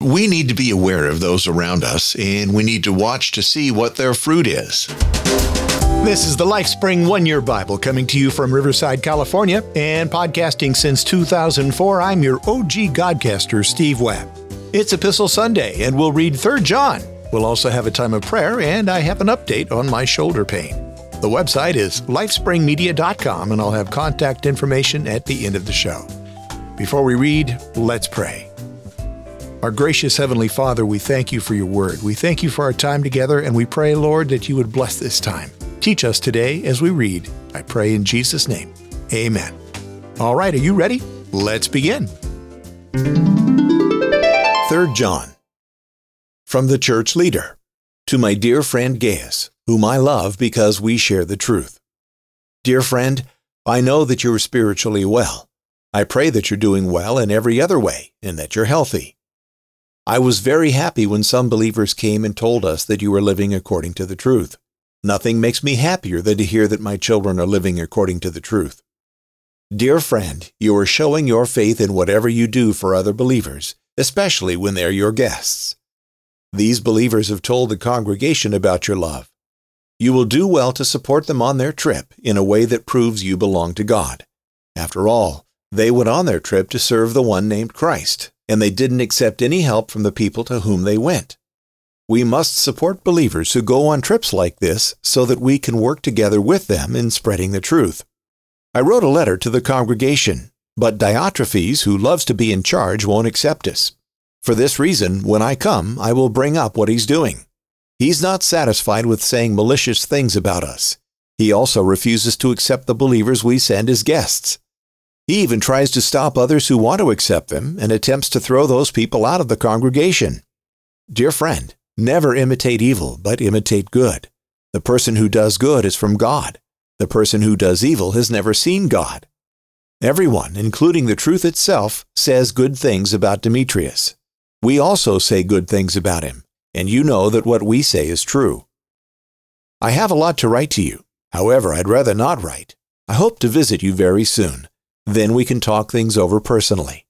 We need to be aware of those around us, and we need to watch to see what their fruit is. This is the LifeSpring One Year Bible coming to you from Riverside, California, and podcasting since 2004. I'm your OG Godcaster, Steve Webb. It's Epistle Sunday, and we'll read 3 John. We'll also have a time of prayer, and I have an update on my shoulder pain. The website is lifespringmedia.com, and I'll have contact information at the end of the show. Before we read, let's pray. Our gracious Heavenly Father, we thank you for your word. We thank you for our time together, and we pray, Lord, that you would bless this time. Teach us today as we read. I pray in Jesus' name. Amen. All right, are you ready? Let's begin. 3 John. From the church leader. To my dear friend Gaius, whom I love because we share the truth. Dear friend, I know that you are spiritually well. I pray that you're doing well in every other way and that you're healthy. I was very happy when some believers came and told us that you were living according to the truth. Nothing makes me happier than to hear that my children are living according to the truth. Dear friend, you are showing your faith in whatever you do for other believers, especially when they're your guests. These believers have told the congregation about your love. You will do well to support them on their trip in a way that proves you belong to God. After all, they went on their trip to serve the one named Christ, and they didn't accept any help from the people to whom they went. We must support believers who go on trips like this so that we can work together with them in spreading the truth. I wrote a letter to the congregation, but Diotrephes, who loves to be in charge, won't accept us. For this reason, when I come, I will bring up what he's doing. He's not satisfied with saying malicious things about us. He also refuses to accept the believers we send as guests. He even tries to stop others who want to accept them and attempts to throw those people out of the congregation. Dear friend, never imitate evil, but imitate good. The person who does good is from God. The person who does evil has never seen God. Everyone, including the truth itself, says good things about Demetrius. We also say good things about him, and you know that what we say is true. I have a lot to write to you. However, I'd rather not write. I hope to visit you very soon. Then we can talk things over personally.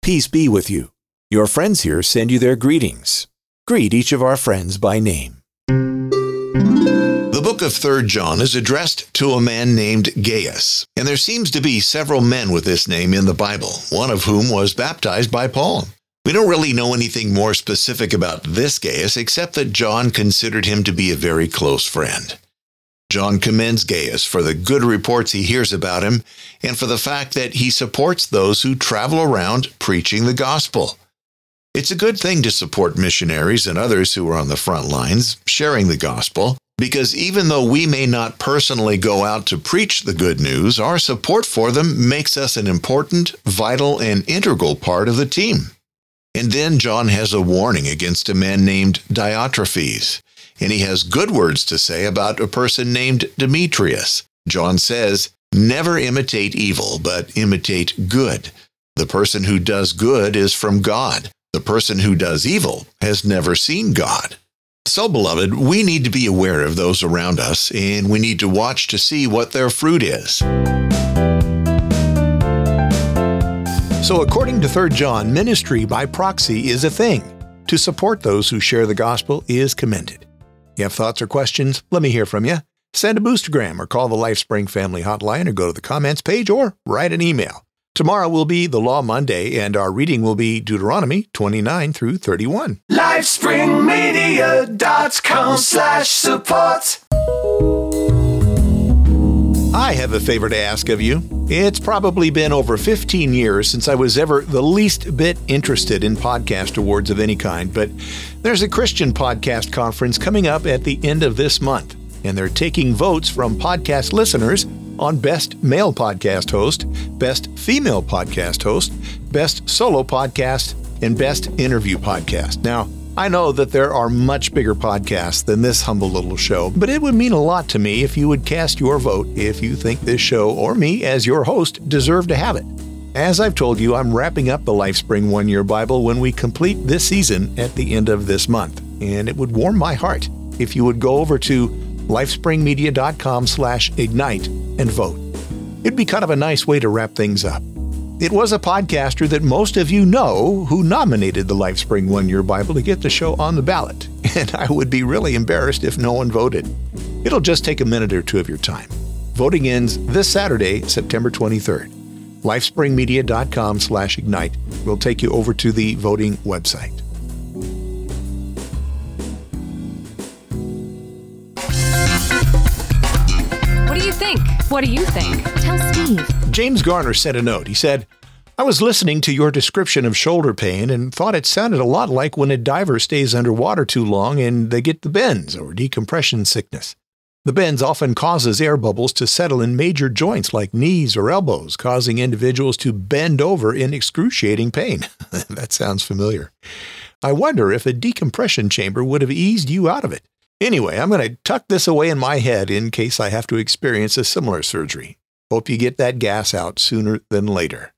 Peace be with you. Your friends here send you their greetings. Greet each of our friends by name. The book of 3 John is addressed to a man named Gaius, and there seems to be several men with this name in the Bible, one of whom was baptized by Paul. We don't really know anything more specific about this Gaius except that John considered him to be a very close friend. John commends Gaius for the good reports he hears about him and for the fact that he supports those who travel around preaching the gospel. It's a good thing to support missionaries and others who are on the front lines sharing the gospel, because even though we may not personally go out to preach the good news, our support for them makes us an important, vital, and integral part of the team. And then John has a warning against a man named Diotrephes and he has good words to say about a person named Demetrius. John says, Never imitate evil, but imitate good. The person who does good is from God. The person who does evil has never seen God. So, beloved, we need to be aware of those around us, and we need to watch to see what their fruit is. So, according to 3 John, ministry by proxy is a thing. To support those who share the gospel is commended. You have thoughts or questions? Let me hear from you. Send a boostergram or call the LifeSpring Family Hotline or go to the comments page or write an email. Tomorrow will be the Law Monday, and our reading will be Deuteronomy 29 through 31. LifespringMedia.com slash support. I have a favor to ask of you. It's probably been over 15 years since I was ever the least bit interested in podcast awards of any kind, but there's a Christian podcast conference coming up at the end of this month, and they're taking votes from podcast listeners on Best Male Podcast Host, Best Female Podcast Host, Best Solo Podcast, and Best Interview Podcast. Now, I know that there are much bigger podcasts than this humble little show, but it would mean a lot to me if you would cast your vote if you think this show or me as your host deserve to have it. As I've told you, I'm wrapping up the LifeSpring One Year Bible when we complete this season at the end of this month, and it would warm my heart if you would go over to lifespringmedia.com slash ignite and vote. It'd be kind of a nice way to wrap things up. It was a podcaster that most of you know who nominated the LifeSpring One Year Bible to get the show on the ballot, and I would be really embarrassed if no one voted. It'll just take a minute or two of your time. Voting ends this Saturday, September 23rd. LifespringMedia.com slash ignite will take you over to the voting website. What do you think? What do you think? Tell Steve. James Garner sent a note. He said, I was listening to your description of shoulder pain and thought it sounded a lot like when a diver stays underwater too long and they get the bends or decompression sickness. The bends often causes air bubbles to settle in major joints like knees or elbows, causing individuals to bend over in excruciating pain. that sounds familiar. I wonder if a decompression chamber would have eased you out of it. Anyway, I'm going to tuck this away in my head in case I have to experience a similar surgery. Hope you get that gas out sooner than later.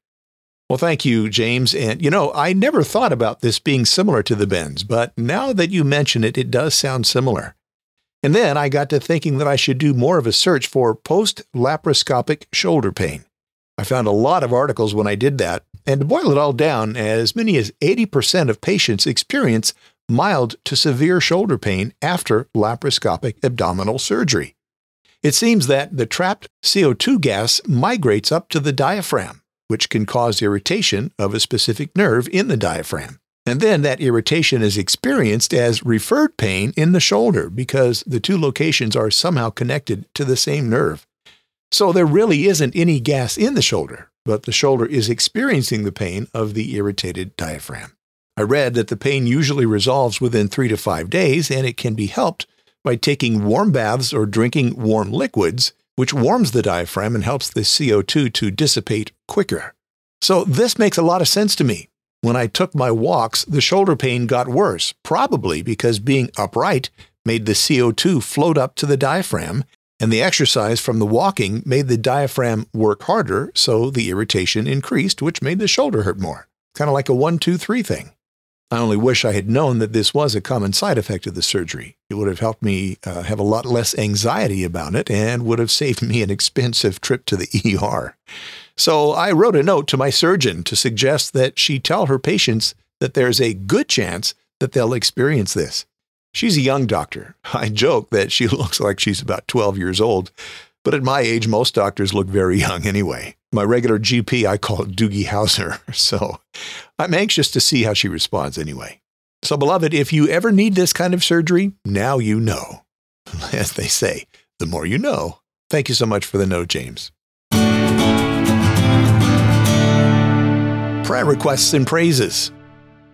Well, thank you, James. And you know, I never thought about this being similar to the bends, but now that you mention it, it does sound similar. And then I got to thinking that I should do more of a search for post laparoscopic shoulder pain. I found a lot of articles when I did that, and to boil it all down, as many as 80% of patients experience mild to severe shoulder pain after laparoscopic abdominal surgery. It seems that the trapped CO2 gas migrates up to the diaphragm, which can cause irritation of a specific nerve in the diaphragm. And then that irritation is experienced as referred pain in the shoulder because the two locations are somehow connected to the same nerve. So there really isn't any gas in the shoulder, but the shoulder is experiencing the pain of the irritated diaphragm. I read that the pain usually resolves within three to five days, and it can be helped by taking warm baths or drinking warm liquids, which warms the diaphragm and helps the CO2 to dissipate quicker. So this makes a lot of sense to me. When I took my walks, the shoulder pain got worse, probably because being upright made the CO2 float up to the diaphragm, and the exercise from the walking made the diaphragm work harder, so the irritation increased, which made the shoulder hurt more. Kind of like a one, two, three thing. I only wish I had known that this was a common side effect of the surgery. It would have helped me uh, have a lot less anxiety about it and would have saved me an expensive trip to the ER. So I wrote a note to my surgeon to suggest that she tell her patients that there's a good chance that they'll experience this. She's a young doctor. I joke that she looks like she's about 12 years old, but at my age, most doctors look very young anyway. My regular GP, I call Doogie Howser. So I'm anxious to see how she responds anyway. So, beloved, if you ever need this kind of surgery, now you know. As they say, the more you know. Thank you so much for the note, James. Prayer requests and praises.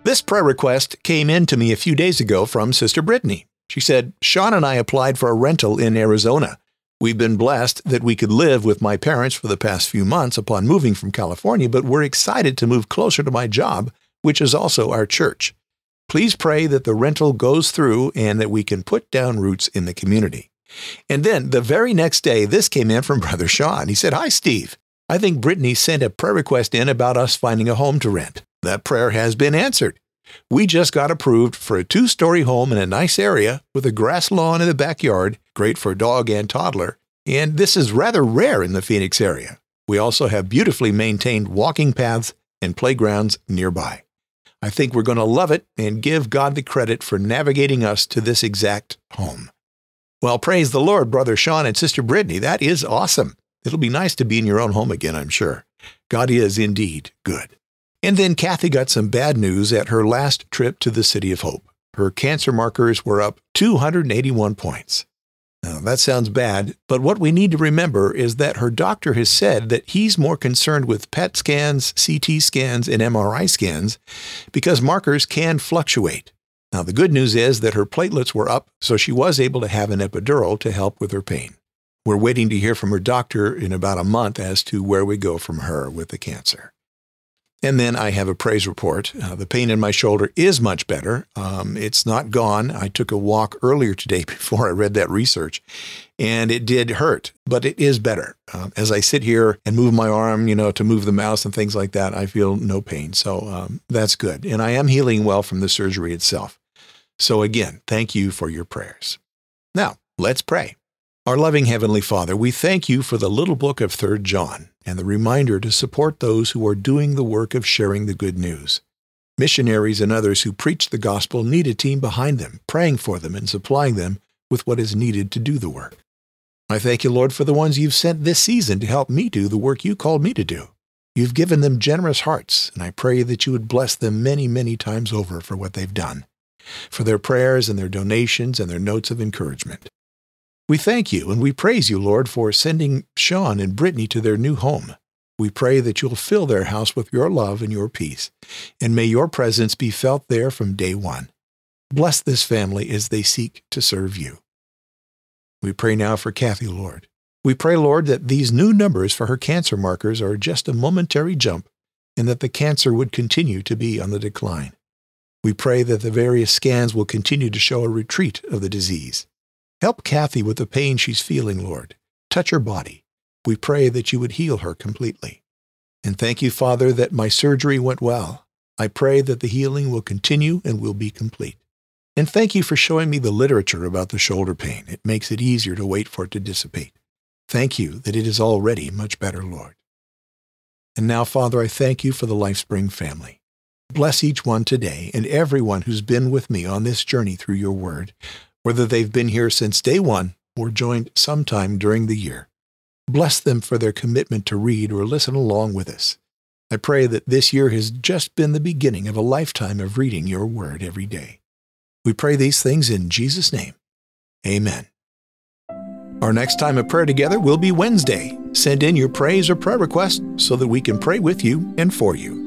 This prayer request came in to me a few days ago from Sister Brittany. She said, Sean and I applied for a rental in Arizona. We've been blessed that we could live with my parents for the past few months upon moving from California, but we're excited to move closer to my job, which is also our church. Please pray that the rental goes through and that we can put down roots in the community. And then the very next day, this came in from Brother Sean. He said, Hi, Steve. I think Brittany sent a prayer request in about us finding a home to rent. That prayer has been answered. We just got approved for a two story home in a nice area with a grass lawn in the backyard, great for dog and toddler, and this is rather rare in the Phoenix area. We also have beautifully maintained walking paths and playgrounds nearby. I think we're going to love it and give God the credit for navigating us to this exact home. Well, praise the Lord, Brother Sean and Sister Brittany. That is awesome. It'll be nice to be in your own home again, I'm sure. God is indeed good. And then Kathy got some bad news at her last trip to the City of Hope. Her cancer markers were up 281 points. Now, that sounds bad, but what we need to remember is that her doctor has said that he's more concerned with PET scans, CT scans, and MRI scans because markers can fluctuate. Now, the good news is that her platelets were up, so she was able to have an epidural to help with her pain. We're waiting to hear from her doctor in about a month as to where we go from her with the cancer. And then I have a praise report. Uh, the pain in my shoulder is much better. Um, it's not gone. I took a walk earlier today before I read that research, and it did hurt, but it is better. Um, as I sit here and move my arm, you know, to move the mouse and things like that, I feel no pain. So um, that's good. And I am healing well from the surgery itself. So again, thank you for your prayers. Now, let's pray. Our loving Heavenly Father, we thank you for the little book of 3 John. And the reminder to support those who are doing the work of sharing the good news. Missionaries and others who preach the gospel need a team behind them, praying for them and supplying them with what is needed to do the work. I thank you, Lord, for the ones you've sent this season to help me do the work you called me to do. You've given them generous hearts, and I pray that you would bless them many, many times over for what they've done, for their prayers and their donations and their notes of encouragement. We thank you and we praise you, Lord, for sending Sean and Brittany to their new home. We pray that you'll fill their house with your love and your peace, and may your presence be felt there from day one. Bless this family as they seek to serve you. We pray now for Kathy, Lord. We pray, Lord, that these new numbers for her cancer markers are just a momentary jump and that the cancer would continue to be on the decline. We pray that the various scans will continue to show a retreat of the disease. Help Kathy with the pain she's feeling, Lord. Touch her body. We pray that you would heal her completely. And thank you, Father, that my surgery went well. I pray that the healing will continue and will be complete. And thank you for showing me the literature about the shoulder pain. It makes it easier to wait for it to dissipate. Thank you that it is already much better, Lord. And now, Father, I thank you for the LifeSpring family. Bless each one today and everyone who's been with me on this journey through your word, whether they've been here since day one or joined sometime during the year. Bless them for their commitment to read or listen along with us. I pray that this year has just been the beginning of a lifetime of reading your word every day. We pray these things in Jesus' name. Amen. Our next time of prayer together will be Wednesday. Send in your praise or prayer request so that we can pray with you and for you.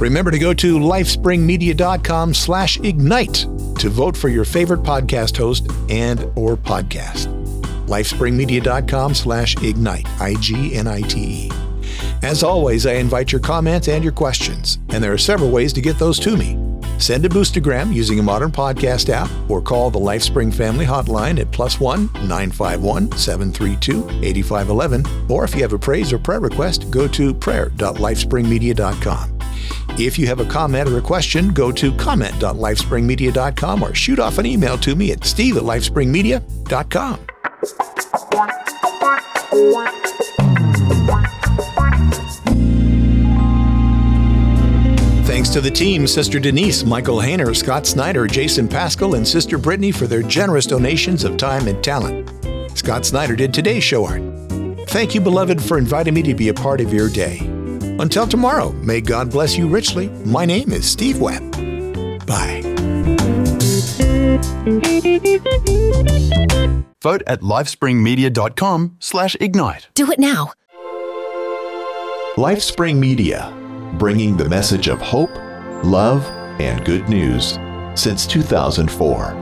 Remember to go to lifespringmedia.com slash ignite to vote for your favorite podcast host and or podcast. lifespringmedia.com slash ignite, I-G-N-I-T-E. As always, I invite your comments and your questions, and there are several ways to get those to me. Send a boostergram using a modern podcast app or call the LifeSpring Family Hotline at plus one 951 732 8511. Or if you have a praise or prayer request, go to prayer.lifespringmedia.com. If you have a comment or a question, go to comment.lifespringmedia.com or shoot off an email to me at steve at lifespringmedia.com. Thanks to the team, Sister Denise, Michael Hayner, Scott Snider, Jason Pascal, and Sister Brittany for their generous donations of time and talent. Scott Snider did today's show art. Thank you, beloved, for inviting me to be a part of your day. Until tomorrow, may God bless you richly. My name is Steve Webb. Bye. Vote at lifespringmedia.com slash ignite. Do it now. LifeSpring Media, bringing the message of hope, love, and good news since 2004.